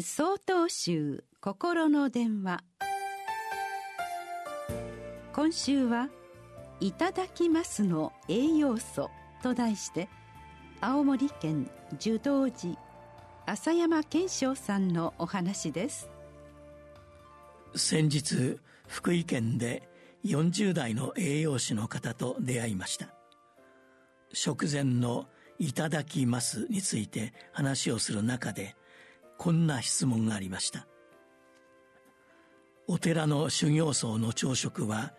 総統集心の電話。今週は「いただきますの栄養素」と題して青森県樹道寺浅山健昌さんのお話です。先日福井県で40代の栄養士の方と出会いました。食前の「いただきます」について話をする中でこんな質問がありました。お寺の修行僧の朝食は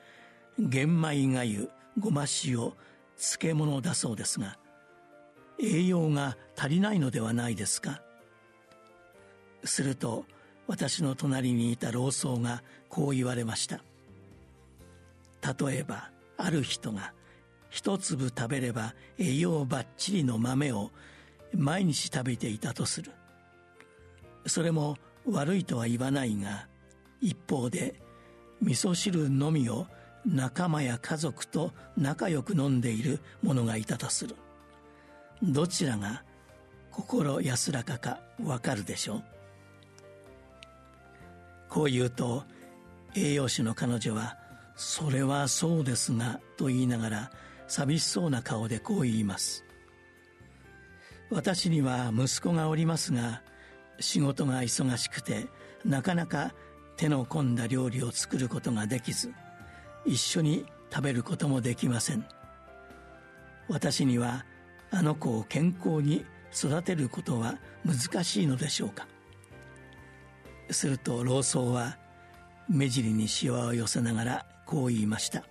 玄米がゆごま塩漬物だそうですが栄養が足りないのではないですか？すると私の隣にいた老僧がこう言われました。例えばある人が一粒食べれば栄養ばっちりの豆を毎日食べていたとする。それも悪いとは言わないが一方で味噌汁のみを仲間や家族と仲良く飲んでいる者がいたとする。どちらが心安らかかわかるでしょう。こう言うと栄養士の彼女は「それはそうですが」と言いながら寂しそうな顔でこう言います。私には息子がおりますが仕事が忙しくてなかなか手の込んだ料理を作ることができず一緒に食べることもできません。私にはあの子を健康に育てることは難しいのでしょうか。すると老僧は目尻にしわを寄せながらこう言いました。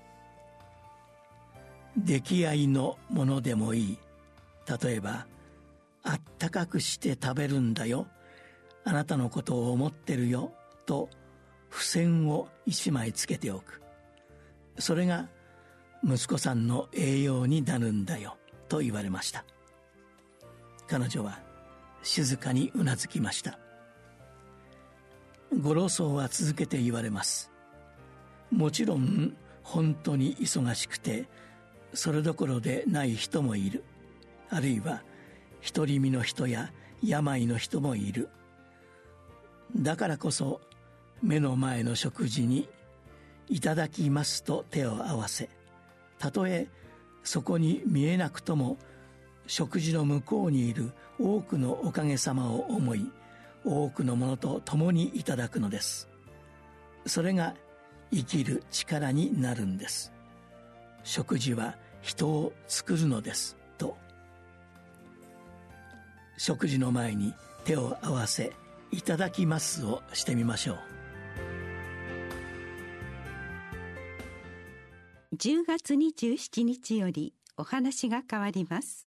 出来合いのものでもいい。例えばあったかくして食べるんだよ。あなたのことを思ってるよと付箋を一枚つけておく。それが息子さんの栄養になるんだよと言われました。彼女は静かにうなずきました。ご老僧は続けて言われます。もちろん本当に忙しくてそれどころでない人もいる。あるいは独り身の人や病の人もいる。だからこそ目の前の食事に「いただきます」と手を合わせたとえそこに見えなくとも食事の向こうにいる多くのおかげさまを思い多くのものと共にいただくのです。それが生きる力になるんです。食事は人を作るのですと。食事の前に手を合わせいただきますをしてみましょう。10月27日よりお話が変わります。